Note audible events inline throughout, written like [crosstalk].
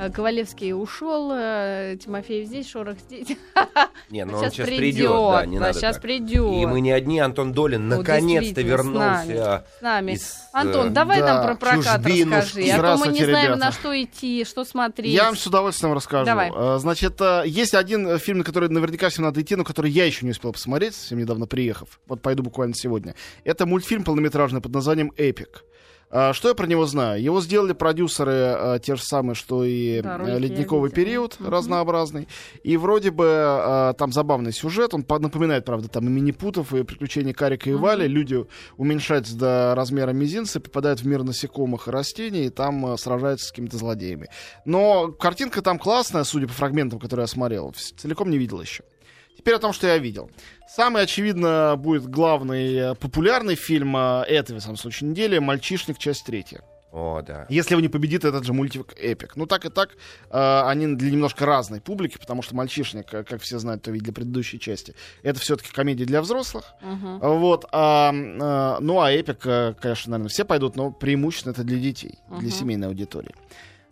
э, Ковалевский ушел, э, Тимофеев здесь, Шорох здесь. [laughs] Не, ну он сейчас придет, да, не надо Сейчас так. придет. И мы не одни, Антон Долин Ну, наконец-то действительно, с вернулся. С нами. из, Антон, э, давай да, нам про прокат чужбинушки. расскажи. А то мы не знаем, ребята. на что идти, что смотреть. Я вам с удовольствием расскажу. Давай. Значит, есть один фильм, на который наверняка всем надо идти, но который я еще не успел посмотреть, совсем недавно приехав. Вот пойду буквально сегодня. Это мультфильм полнометражный под названием «Эпик». А, Что я про него знаю? Его сделали продюсеры э, те же самые, что и Да, э, я «Ледниковый период» Мгм. разнообразный. И вроде бы э, там забавный сюжет, он по- напоминает, правда, там и Минипутов, и приключения Карика и. Вали. Люди уменьшаются до размера мизинца, попадают в мир насекомых и растений, и там э, сражаются с какими-то злодеями. Но картинка там классная, судя по фрагментам, которые я смотрел. Целиком не видел еще. Теперь о том, что я видел. Самый, очевидно, будет главный э, популярный фильм э, этой, в самом случае, недели «Мальчишник. Часть третья». О, да. Если его не победит этот же мультик «Эпик». Ну, так и так, э, они для немножко разной публики, потому что «Мальчишник», э, как все знают, то видели предыдущей части, это все-таки комедия для взрослых. Мгм. Вот, а, э, ну, а «Эпик», конечно, наверное, все пойдут, но преимущественно это для детей, для Мгм. семейной аудитории.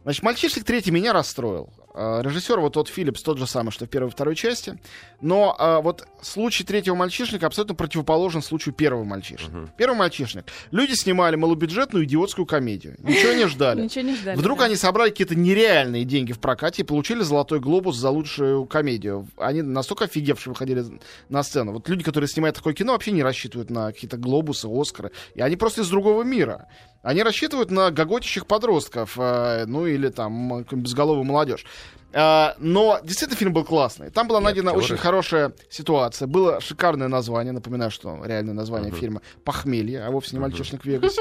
Значит, «Мальчишник третий» меня расстроил. А, Режиссер вот тот Филлипс, тот же самый, что в первой и второй части. Но а, вот случай третьего мальчишника абсолютно противоположен случаю первого мальчишника. Мгм. Первый мальчишник. Люди снимали малобюджетную идиотскую комедию. Ничего не ждали. Ничего не ждали. Вдруг да. они собрали какие-то нереальные деньги в прокате и получили золотой глобус за лучшую комедию. Они настолько офигевшие выходили на сцену. Вот люди, которые снимают такое кино, вообще не рассчитывают на какие-то глобусы, Оскары. И они просто из другого мира. Они рассчитывают на гоготящих подростков, э, ну или там безголовую молодежь. Э, но действительно фильм был классный. Там была найдена очень хорошая ситуация. Было шикарное название. Напоминаю, что реальное название Мгм. фильма «Похмелье», а вовсе не. «Мальчишник в Вегасе».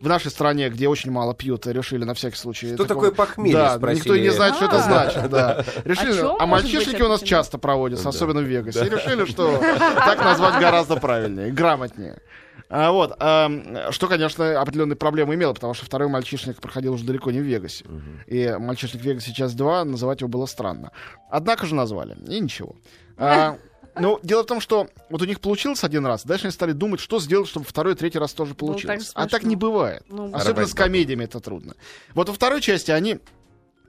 В нашей стране, где очень мало пьют, решили на всякий случай... Что такого- такое похмелье, Да, спросили. никто не знает, что это А. значит, да. [laughs] Решили, а, мальчишники у нас часто проводятся, особенно в Вегасе. И решили, что так назвать [laughs] гораздо правильнее, грамотнее. А, вот, ам, что, конечно, определенные проблемы имело, потому что второй мальчишник проходил уже далеко не в Вегасе. Мгм. И мальчишник в Вегасе часть 2, называть его было странно. Однако же назвали, и ничего. [laughs] А, ну, дело в том, что вот у них получилось один раз, дальше они стали думать, что сделать, чтобы второй и третий раз тоже получилось. так а так не бывает. Ну, Особенно с комедиями это трудно. Вот во второй части они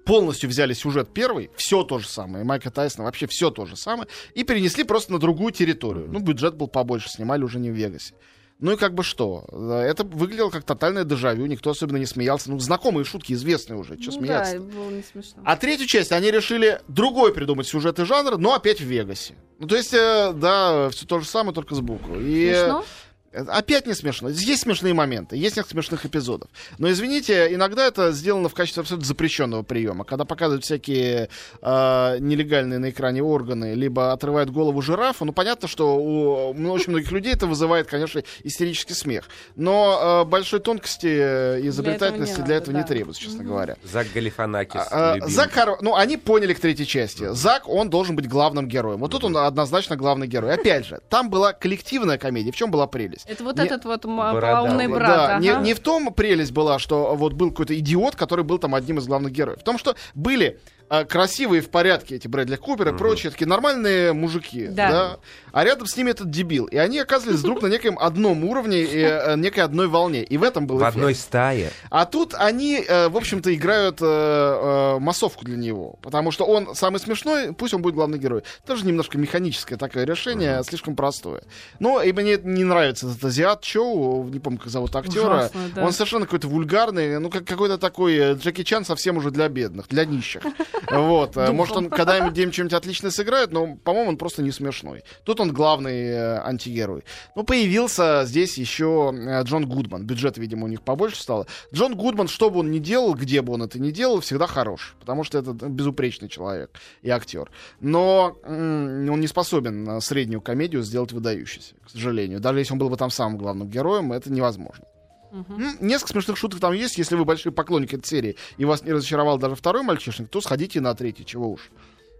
полностью взяли сюжет первый, все то же самое, Майка Тайсона, вообще все то же самое, и перенесли просто на другую территорию. Ну, бюджет был побольше, снимали уже не в Вегасе. Ну и как бы что? Э, Это выглядело как тотальное дежавю, никто особенно не смеялся. Ну, знакомые шутки, известные уже, что ну смеяться. да, было не смешно. А третью часть они решили другой придумать сюжет и жанр, но опять в Вегасе. Ну, то есть, э, да, все то же самое, только сбоку. И, э, Смешно? Э, Опять не смешно. Есть смешные моменты, есть несколько смешных эпизодов. Но извините, иногда это сделано в качестве абсолютно запрещенного приема, когда показывают всякие э, нелегальные на экране органы, либо отрывают голову жирафа. Ну, понятно, что у очень многих людей это вызывает, конечно, истерический смех. Но э, большой тонкости э, и изобретательности не для надо, этого не да. требуется, честно говоря. Зак Галифанакис. А, а. Зак, хоро- ну, они поняли к третьей части. Зак, он должен быть главным героем. Вот тут он однозначно главный герой. Опять же, там была коллективная комедия. В чем была прелесть? Это вот Не- этот вот м- Борода. полоумный Да, брат. да, не, ага. не в том прелесть была, что вот был какой-то идиот, который был там одним из главных героев. В том, что были а, красивые в порядке эти Брэдли Купер и Мгм. прочие такие нормальные мужики, Да. да. а рядом с ними этот дебил. И они оказывались вдруг на некоем одном уровне и э, некой одной волне. И в этом был В эффект. одной стае. А тут они, э, в общем-то, играют э, массовку для него. Потому что он самый смешной, пусть он будет главный герой. Тоже немножко механическое такое решение, слишком простое. Но и мне не нравится этот азиат Чоу, не помню, как зовут актера. Ужасно, да. Он совершенно какой-то вульгарный, ну, как какой-то такой Джеки Чан совсем уже для бедных, для нищих. Вот. э, Может, он когда-нибудь что-нибудь отлично сыграет, но, по-моему, он просто не смешной. Тут он главный э, антигерой. Ну, появился здесь еще э, Джон Гудман. Бюджет, видимо, у них побольше стало. Джон Гудман, что бы он ни делал, где бы он это ни делал, всегда хорош. Потому что это безупречный человек и актер. Но он не способен среднюю комедию сделать выдающейся, к сожалению. Даже если он был бы там самым главным героем, это невозможно. М, Несколько смешных шуток там есть. Если вы большой поклонник этой серии и вас не разочаровал даже второй мальчишник, то сходите на третий, чего уж.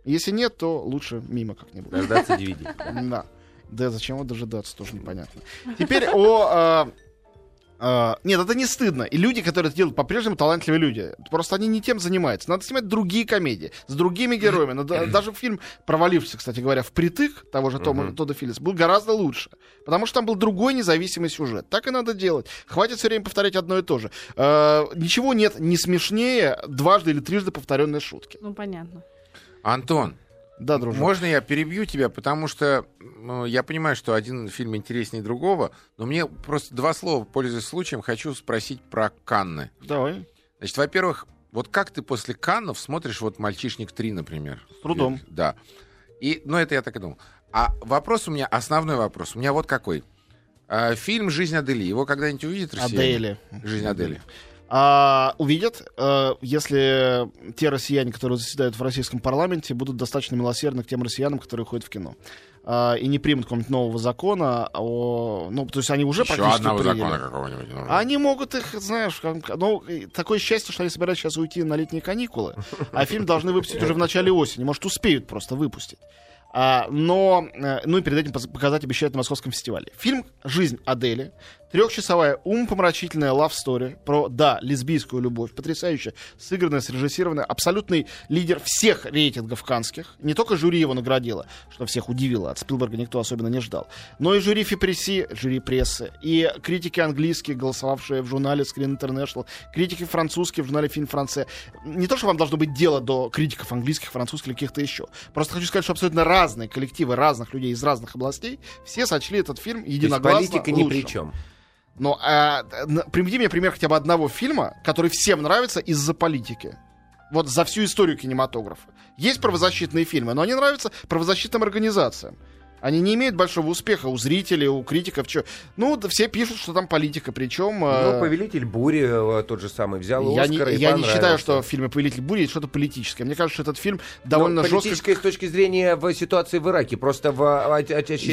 Если нет, то лучше мимо как-нибудь. Дождаться DVD. Да. Да, зачем его дожидаться, тоже непонятно. Теперь о А, нет, это не стыдно. И люди, которые это делают, по-прежнему талантливые люди. Просто они не тем занимаются. Надо снимать другие комедии с другими героями. Надо- [coughs] даже фильм, провалившийся, кстати говоря, впритык того же Тома, Мгм. Тодда Филлиса, был гораздо лучше. Потому что там был другой независимый сюжет. Так и надо делать. Хватит все время повторять одно и то же. А, ничего нет не смешнее дважды или трижды повторенной шутки. Ну, понятно. Антон, Да, дружок. можно я перебью тебя, потому что ну, я понимаю, что один фильм интереснее другого, но мне просто два слова, пользуясь случаем, хочу спросить про Канны. Давай. Значит, во-первых, вот как ты после Каннов смотришь вот «Мальчишник 3», например? С трудом. Да. И, ну, это я так и думал. А вопрос у меня, основной вопрос, у меня вот какой. А, фильм «Жизнь Адели», его когда-нибудь увидят россияне? Адели. «Жизнь Адели». А, увидят, э, если те россияне, которые заседают в российском парламенте, будут достаточно милосердны к тем россиянам, которые ходят в кино. А, и не примут какого-нибудь нового закона о... Ну, то есть они уже Еще практически одного приняли. закона какого-нибудь. нужно. Они могут их, знаешь, как- ну, такое счастье, что они собираются сейчас уйти на летние каникулы, а фильм должны выпустить уже в начале осени. Может, успеют просто выпустить. А, но, э, ну и перед этим показать обещают на Московском фестивале. Фильм «Жизнь Адели». Трехчасовая умопомрачительная love story про, да, лесбийскую любовь. Потрясающе сыгранная, срежиссированная. Абсолютный лидер всех рейтингов канских. Не только жюри его наградило, что всех удивило. От Спилберга никто особенно не ждал. Но и жюри Фипресси, жюри прессы. И критики английские, голосовавшие в журнале Screen International. Критики французские в журнале Фильм Франция. Не то, что вам должно быть дело до критиков английских, французских или каких-то еще. Просто хочу сказать, что абсолютно коллективы разных людей из разных областей все сочли этот фильм То есть единогласно политика ни при лучшим. чем. Но а, приведи мне пример хотя бы одного фильма, который всем нравится из-за политики. Вот за всю историю кинематографа. Есть правозащитные фильмы, но они нравятся правозащитным организациям. Они не имеют большого успеха у зрителей, у критиков. Чё. Ну, да все пишут, что там политика. Причем... э, Ну, повелитель бури э, тот же самый взял я не, Оскар и я не считаю, что в фильме «Повелитель бури» есть что-то политическое. Мне кажется, что этот фильм довольно Ну, жестко... политическое с точки зрения в ситуации в Ираке. Просто в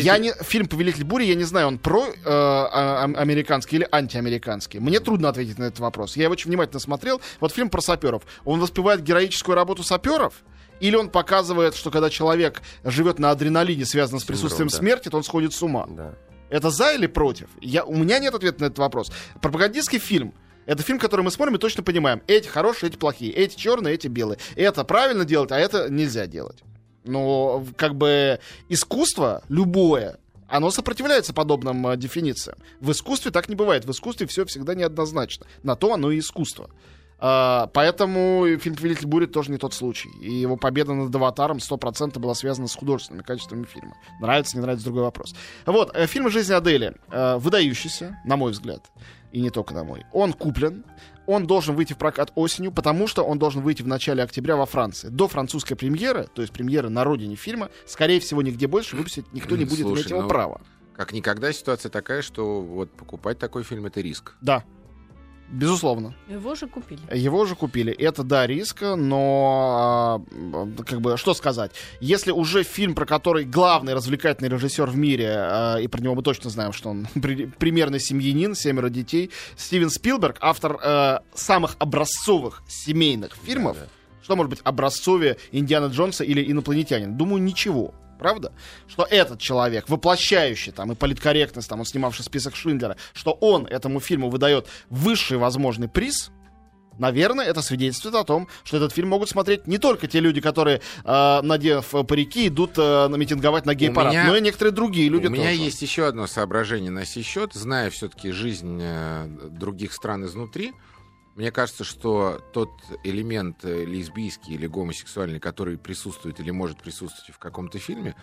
Я не, фильм «Повелитель бури», я не знаю, он про э, а- ам- американский или антиамериканский. Мне трудно ответить на этот вопрос. Я его очень внимательно смотрел. Вот фильм про саперов. Он воспевает героическую работу саперов? Или он показывает, что когда человек живет на адреналине, связанном с Синдром, присутствием да. смерти, то он сходит с ума? Да. Это за или против? Я, у меня нет ответа на этот вопрос. Пропагандистский фильм. Это фильм, который мы смотрим и точно понимаем. Эти хорошие, эти плохие. Эти черные, эти белые. Это правильно делать, а это нельзя делать. Но как бы искусство любое, оно сопротивляется подобным э, дефинициям. В искусстве так не бывает. В искусстве все всегда неоднозначно. На то оно и искусство. А, поэтому фильм «Повелитель бури» тоже не тот случай. И его победа над «Аватаром» 100% была связана с художественными качествами фильма. Нравится, не нравится, другой вопрос. Вот, э, фильм «Жизнь Адели» э, выдающийся, на мой взгляд, и не только на мой. Он куплен, он должен выйти в прокат осенью, потому что он должен выйти в начале октября во Франции. До французской премьеры, то есть премьеры на родине фильма, скорее всего, нигде больше выпустить никто не будет Слушай, иметь его ну, права. Как никогда ситуация такая, что вот покупать такой фильм это риск. Да, безусловно. Его же купили. Его же купили. Это, да, риск, но а, как бы, что сказать? Если уже фильм, про который главный развлекательный режиссер в мире, а, и про него мы точно знаем, что он [laughs] при- примерный семьянин, семеро детей, Стивен Спилберг, автор а, самых образцовых семейных фильмов, Да, что может быть образцовее Индиана Джонса или инопланетянин? Думаю, ничего. Правда? Что этот человек, воплощающий там и политкорректность, там, он снимавший список Шиндлера, что он этому фильму выдает высший возможный приз, наверное, это свидетельствует о том, что этот фильм могут смотреть не только те люди, которые, э, надев э, парики, идут э, на- митинговать на гей-парад, меня- но и некоторые другие люди У меня тоже. есть еще одно соображение на сей счет. Зная все-таки жизнь э, других стран изнутри, мне кажется, что тот элемент э, лесбийский или гомосексуальный, который присутствует или может присутствовать в каком-то фильме,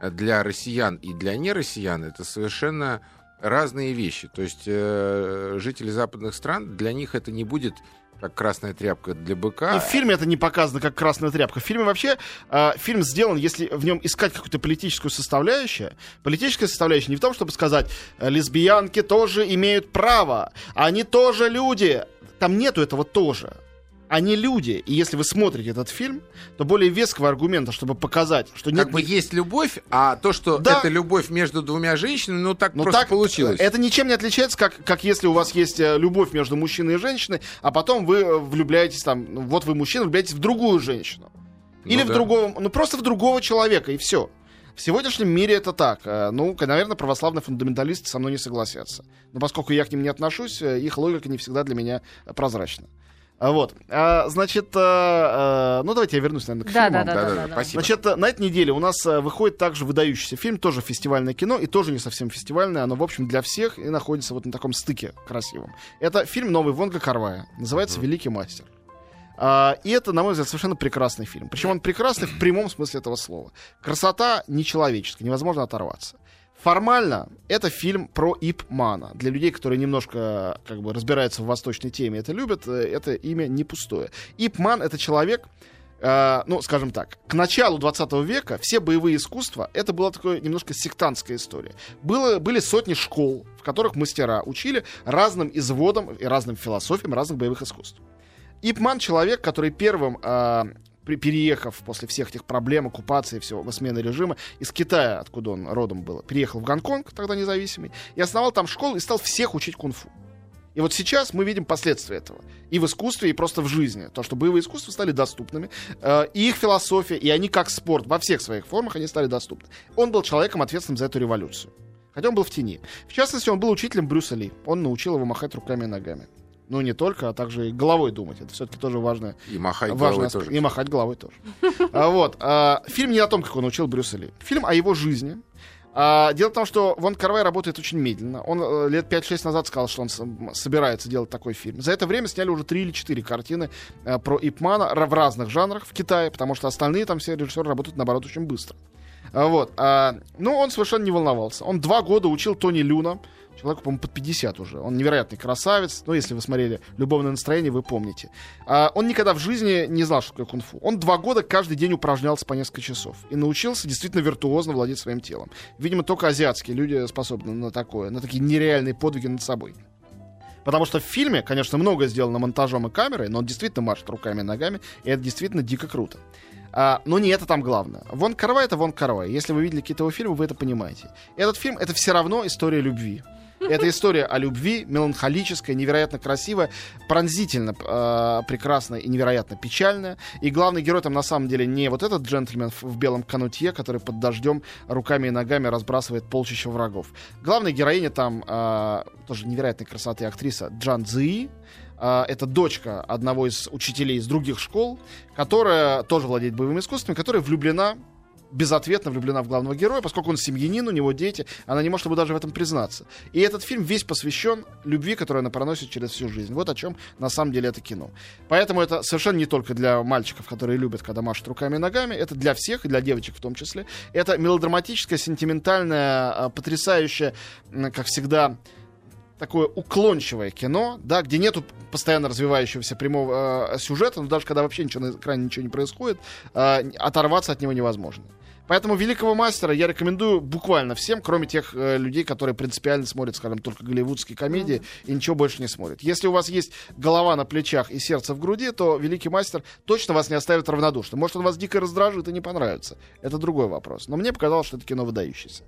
э, для россиян и для нероссиян это совершенно разные вещи. То есть э, жители западных стран, для них это не будет как красная тряпка для быка. И в фильме это не показано как красная тряпка. В фильме вообще э, фильм сделан, если в нем искать какую-то политическую составляющую. Политическая составляющая не в том, чтобы сказать, э, лесбиянки тоже имеют право, они тоже люди. Там нету этого тоже. Они люди. И если вы смотрите этот фильм, то более веского аргумента, чтобы показать, что нет... Как бы есть любовь, а то, что Да. это любовь между двумя женщинами, ну так Ну просто так получилось. Это ничем не отличается, как, как если у вас есть э, любовь между мужчиной и женщиной, а потом вы э, влюбляетесь там, ну, вот вы мужчина, влюбляетесь в другую женщину. Ну Или в да. другого, ну просто в другого человека, и все. В сегодняшнем мире это так. Э, Ну, наверное, православные фундаменталисты со мной не согласятся. Но поскольку я к ним не отношусь, э, их логика не всегда для меня э, прозрачна. А Вот. А, значит, э, э, ну давайте я вернусь, наверное, к Да, фильмам. да, да, да, Да-да-да, да. спасибо. Значит, э, на этой неделе у нас э, выходит также выдающийся фильм, тоже фестивальное кино, и тоже не совсем фестивальное, оно, в общем, для всех и находится вот на таком стыке красивом. Это фильм новый Вонга Карвая, называется «Великий мастер». А, и это, на мой взгляд, совершенно прекрасный фильм. Причем он прекрасный в прямом смысле этого слова. Красота нечеловеческая, невозможно оторваться. Формально это фильм про Ип Мана. Для людей, которые немножко как бы разбираются в восточной теме, это любят, э, это имя не пустое. Ип Ман это человек, э, ну, скажем так, к началу 20 века все боевые искусства, это была такая немножко сектантская история. Было, были сотни школ, в которых мастера учили разным изводам и разным философиям разных боевых искусств. Ип Ман человек, который первым, э, при- переехав после всех этих проблем, оккупации, всего, смены режима, из Китая, откуда он родом был, переехал в Гонконг, тогда независимый, и основал там школу и стал всех учить кунг-фу. И вот сейчас мы видим последствия этого. И в искусстве, и просто в жизни. То, что боевые искусства стали доступными. э, и их философия, и они как спорт, во всех своих формах они стали доступны. Он был человеком, ответственным за эту революцию. Хотя он был в тени. В частности, он был учителем Брюса Ли. Он научил его махать руками и ногами. Ну, не только, а также и головой думать. Это все-таки тоже важно. И махать важный головой тоже. И махать головой тоже. А, Вот. а, Фильм не о том, как он учил Брюса Ли. Фильм о его жизни. А, Дело в том, что Вон Карвай работает очень медленно. Он э, лет 5-6 назад сказал, что он собирается делать такой фильм. За это время сняли уже 3 или 4 картины э, про Ипмана в разных жанрах в Китае, потому что остальные там все режиссеры работают, наоборот, очень быстро. Вот. А, Ну, он совершенно не волновался. Он два года учил Тони Люна, Человеку, по-моему, под 50 уже. Он невероятный красавец. Ну, если вы смотрели «Любовное настроение», вы помните. А, он никогда в жизни не знал, что такое кунг-фу. Он два года каждый день упражнялся по несколько часов. И научился действительно виртуозно владеть своим телом. Видимо, только азиатские люди способны на такое, на такие нереальные подвиги над собой. Потому что в фильме, конечно, много сделано монтажом и камерой, но он действительно машет руками и ногами, и это действительно дико круто. А, но не это там главное. Вон Карвай это Вон Карвай. Если вы видели какие-то его фильмы, вы это понимаете. Этот фильм это все равно история любви. Это история о любви, меланхолическая, невероятно красивая, пронзительно э, прекрасная и невероятно печальная. И главный герой там на самом деле не вот этот джентльмен в, в белом канутье, который под дождем руками и ногами разбрасывает полчища врагов. Главная героиня там э, тоже невероятной красоты актриса Джан Цзи. А, это дочка одного из учителей из других школ, которая тоже владеет боевыми искусствами, которая влюблена безответно влюблена в главного героя, поскольку он семьянин, у него дети, она не может ему даже в этом признаться. И этот фильм весь посвящен любви, которую она проносит через всю жизнь. Вот о чем на самом деле это кино. Поэтому это совершенно не только для мальчиков, которые любят, когда машут руками и ногами, это для всех, и для девочек в том числе. Это мелодраматическое, сентиментальное, а, потрясающее, м, как всегда, такое уклончивое кино, да, где нету постоянно развивающегося прямого э, сюжета, но даже когда вообще ничего на экране ничего не происходит, э, оторваться от него невозможно. Поэтому великого мастера я рекомендую буквально всем, кроме тех э, людей, которые принципиально смотрят, скажем, только голливудские комедии и ничего больше не смотрят. Если у вас есть голова на плечах и сердце в груди, то великий мастер точно вас не оставит равнодушным. Может, он вас дико раздражит и не понравится. Это другой вопрос. Но мне показалось, что это кино выдающееся.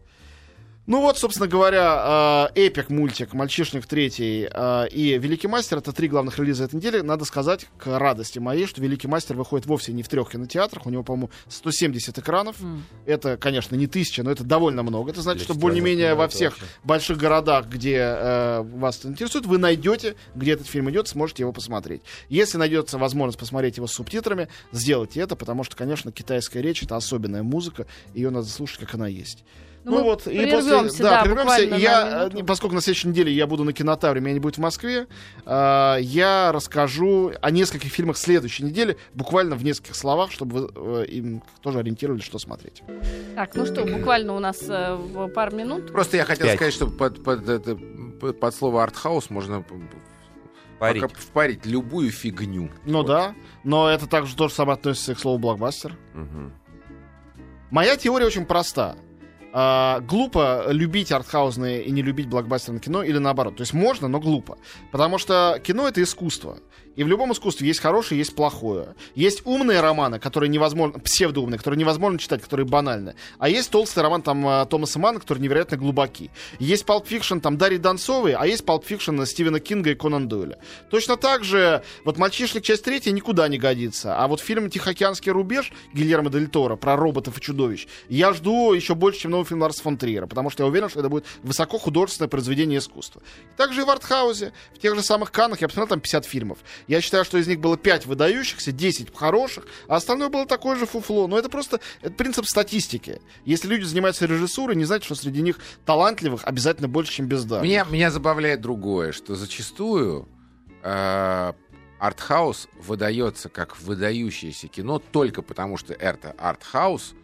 Ну вот, собственно говоря, э, эпик мультик «Мальчишник третий» э, и «Великий мастер» — это три главных релиза этой недели. Надо сказать, к радости моей, что «Великий мастер» выходит вовсе не в трех кинотеатрах. У него, по-моему, 170 экранов. Это, конечно, не тысяча, но это довольно много. Это значит, Для что более-менее во всех вообще. больших городах, где э, вас это интересует, вы найдете, где этот фильм идет, сможете его посмотреть. Если найдется возможность посмотреть его с субтитрами, сделайте это, потому что, конечно, китайская речь — это особенная музыка, ее надо слушать, как она есть. Ну, Ну, мы вот, и прервемся, после, да, прервемся. И на я, минуту. поскольку на следующей неделе я буду на кинотавре, меня не будет в Москве, э, я расскажу о нескольких фильмах следующей недели, буквально в нескольких словах, чтобы вы э, им тоже ориентировали, что смотреть. Так, ну что, буквально у нас э, в пару минут. Просто я хотел Пять. сказать, что под, под, это, под, под слово артхаус можно п- п- Парить. пока впарить любую фигню. Ну Вот. да, но это также тоже самое относится и к слову блокбастер. Мгм. Моя теория очень проста. А, глупо любить артхаузное и не любить блокбастерное кино или наоборот. То есть можно, но глупо. Потому что кино это искусство. И в любом искусстве есть хорошее, есть плохое. Есть умные романы, которые невозможно, псевдоумные, которые невозможно читать, которые банальны. А есть толстый роман там э, Томаса Манна, который невероятно глубоки. Есть Pulp Fiction там Дарьи Донцовой, а есть Pulp Fiction Стивена Кинга и Конан Дойля. Точно так же, вот «Мальчишник. Часть третья» никуда не годится. А вот фильм «Тихоокеанский рубеж» Гильермо Дель Торо про роботов и чудовищ я жду еще больше, чем новый фильм Ларса фон Триера, потому что я уверен, что это будет высоко художественное произведение искусства. Также и в артхаузе, в тех же самых Каннах, я посмотрел там 50 фильмов. Я считаю, что из них было 5 выдающихся, 10 хороших, а остальное было такое же фуфло. Но это просто это принцип статистики. Если люди занимаются режиссурой, не значит, что среди них талантливых обязательно больше, чем бездарных. Меня, меня забавляет другое, что зачастую э, артхаус выдается как выдающееся кино только потому, что это артхаус,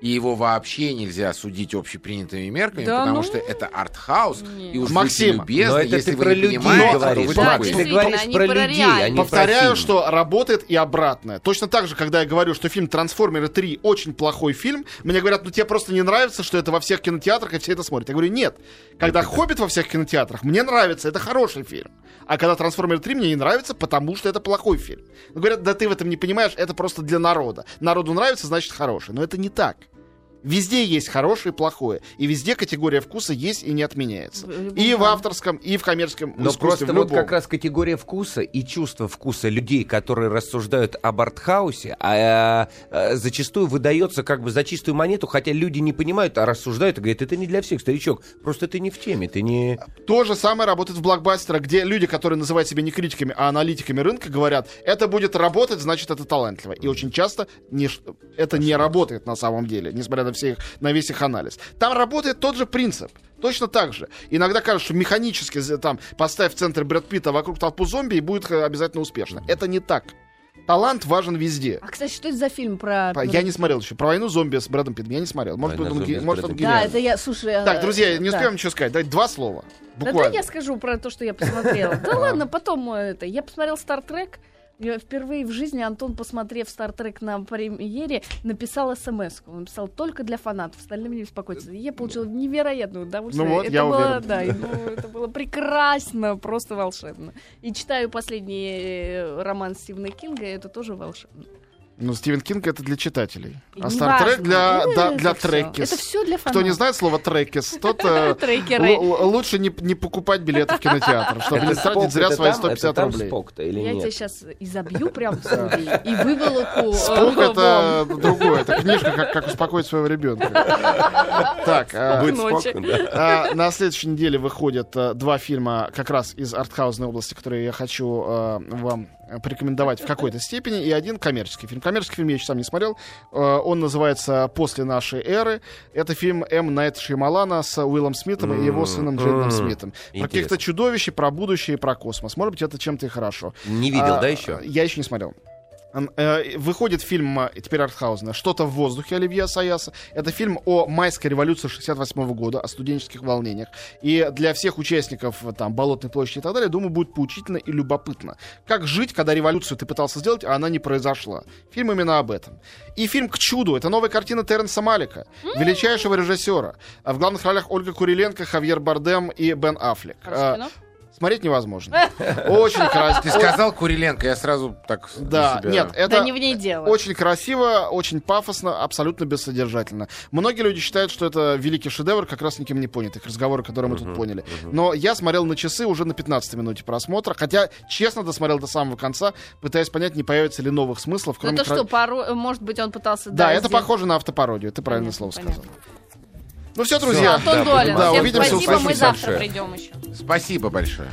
и его вообще нельзя судить общепринятыми мерками, Да потому ну? что это артхаус, Нет. и уж Максим, любезны, но это если ты вы про не людей понимаете, говоришь. то вы Да. Ты говоришь про про людей, а не про Повторяю, фильм. что работает и обратное. Точно так же, когда я говорю, что фильм «Трансформеры 3» очень плохой фильм, мне говорят, ну тебе просто не нравится, что это во всех кинотеатрах и все это смотрят. Я говорю, нет. Когда «Хоббит» во всех кинотеатрах, мне нравится, это хороший фильм. А когда «Трансформеры 3» мне не нравится, потому что это плохой фильм. Говорят, да ты в этом не понимаешь, это просто для народа. Народу нравится, значит хороший. Но это не так. Везде есть хорошее и плохое. И везде категория вкуса есть и не отменяется. И в авторском, и в коммерческом Но искусстве. просто в вот как раз категория вкуса и чувство вкуса людей, которые рассуждают об артхаусе, а, а, зачастую выдается как бы за чистую монету, хотя люди не понимают, а рассуждают и говорят, это не для всех, старичок, просто ты не в теме, ты не... То же самое работает в блокбастерах, где люди, которые называют себя не критиками, а аналитиками рынка, говорят, это будет работать, значит, это талантливо. И очень часто не это не работает на самом деле, несмотря на, все их, на весь их анализ. Там работает тот же принцип. Точно так же. Иногда кажется, что механически з- там поставь в центр Брэд Питта вокруг толпу зомби и будет э, обязательно успешно. Это не так. Талант важен везде. А, кстати, что это за фильм про... Я не смотрел еще. Про войну зомби с Брэдом Питтом я не смотрел. Может, «Война он, зомби может, он Брэдом Да, гениальный. это я, слушай... Так, э, друзья, не да. успеем ничего сказать. Дать два слова. Да Буквально. дай я скажу про то, что я посмотрела. Да ладно, потом э, это. Я посмотрел Стартрек. Я впервые в жизни Антон, посмотрев Стартрек на премьере, написал смс -ку. Он написал только для фанатов, остальным не беспокойтесь. Я получила невероятное удовольствие. Ну вот, это я было, уверен. да, и, ну, это было прекрасно, просто волшебно. И читаю последний э, роман Стивена Кинга, и это тоже волшебно. Ну, Стивен Кинг это для читателей. А. Стартрек для, Ну, да, для треккис. Это все для фанатов. Кто не знает слово треккис, тот [laughs] э, лучше не, не покупать билеты в кинотеатр, чтобы не тратить Спок, зря свои там? 150 это там рублей. Спок-то или Я тебя сейчас изобью прям и выволоку. э, Спок это другое, это книжка, как, как успокоить своего ребенка. Так. Спок, да. а, на следующей неделе выходят два фильма как раз из артхаузной области, которые я хочу вам порекомендовать в какой-то степени, и один коммерческий фильм. Коммерческий фильм я еще сам не смотрел. А, он называется «После нашей эры». Это фильм М. Найт Шеймалана с Уиллом Смитом и его сыном Джейденом М, Смитом. Про каких-то чудовищ, про будущее, и про космос. Может быть, это чем-то и хорошо. Не видел, А, да, еще? Я еще не смотрел. Э, Выходит фильм э, теперь Артхаузена «Что-то в воздухе» Оливье Саяса. Это фильм о майской революции 68 года, о студенческих волнениях. И для всех участников э, там Болотной площади и так далее, думаю, будет поучительно и любопытно. Как жить, когда революцию ты пытался сделать, а она не произошла. Фильм именно об этом. И фильм «К чуду» — это новая картина Терренса Малика, величайшего режиссера. А В главных ролях Ольга Куриленко, Хавьер Бардем и Бен Аффлек. Кино? Смотреть невозможно. [laughs] Очень красиво. Ты сказал Куриленко, я сразу так Да, себя- нет, это... Да не в ней дело. Очень красиво, очень пафосно, абсолютно бессодержательно. Многие люди считают, что это великий шедевр, как раз никем не понятых, разговоры, которые мы тут поняли. Но я смотрел на часы уже на 15 минуте просмотра, хотя, честно, досмотрел до самого конца, пытаясь понять, не появится ли новых смыслов, Ну кроме... это кра- что, пару... может быть, он пытался... Да, это сделать- похоже на автопародию, ты правильное слово сказал. Ну все, друзья. Антон Да, Долин, да, всем увидимся, спасибо, мы завтра придем еще. Спасибо большое.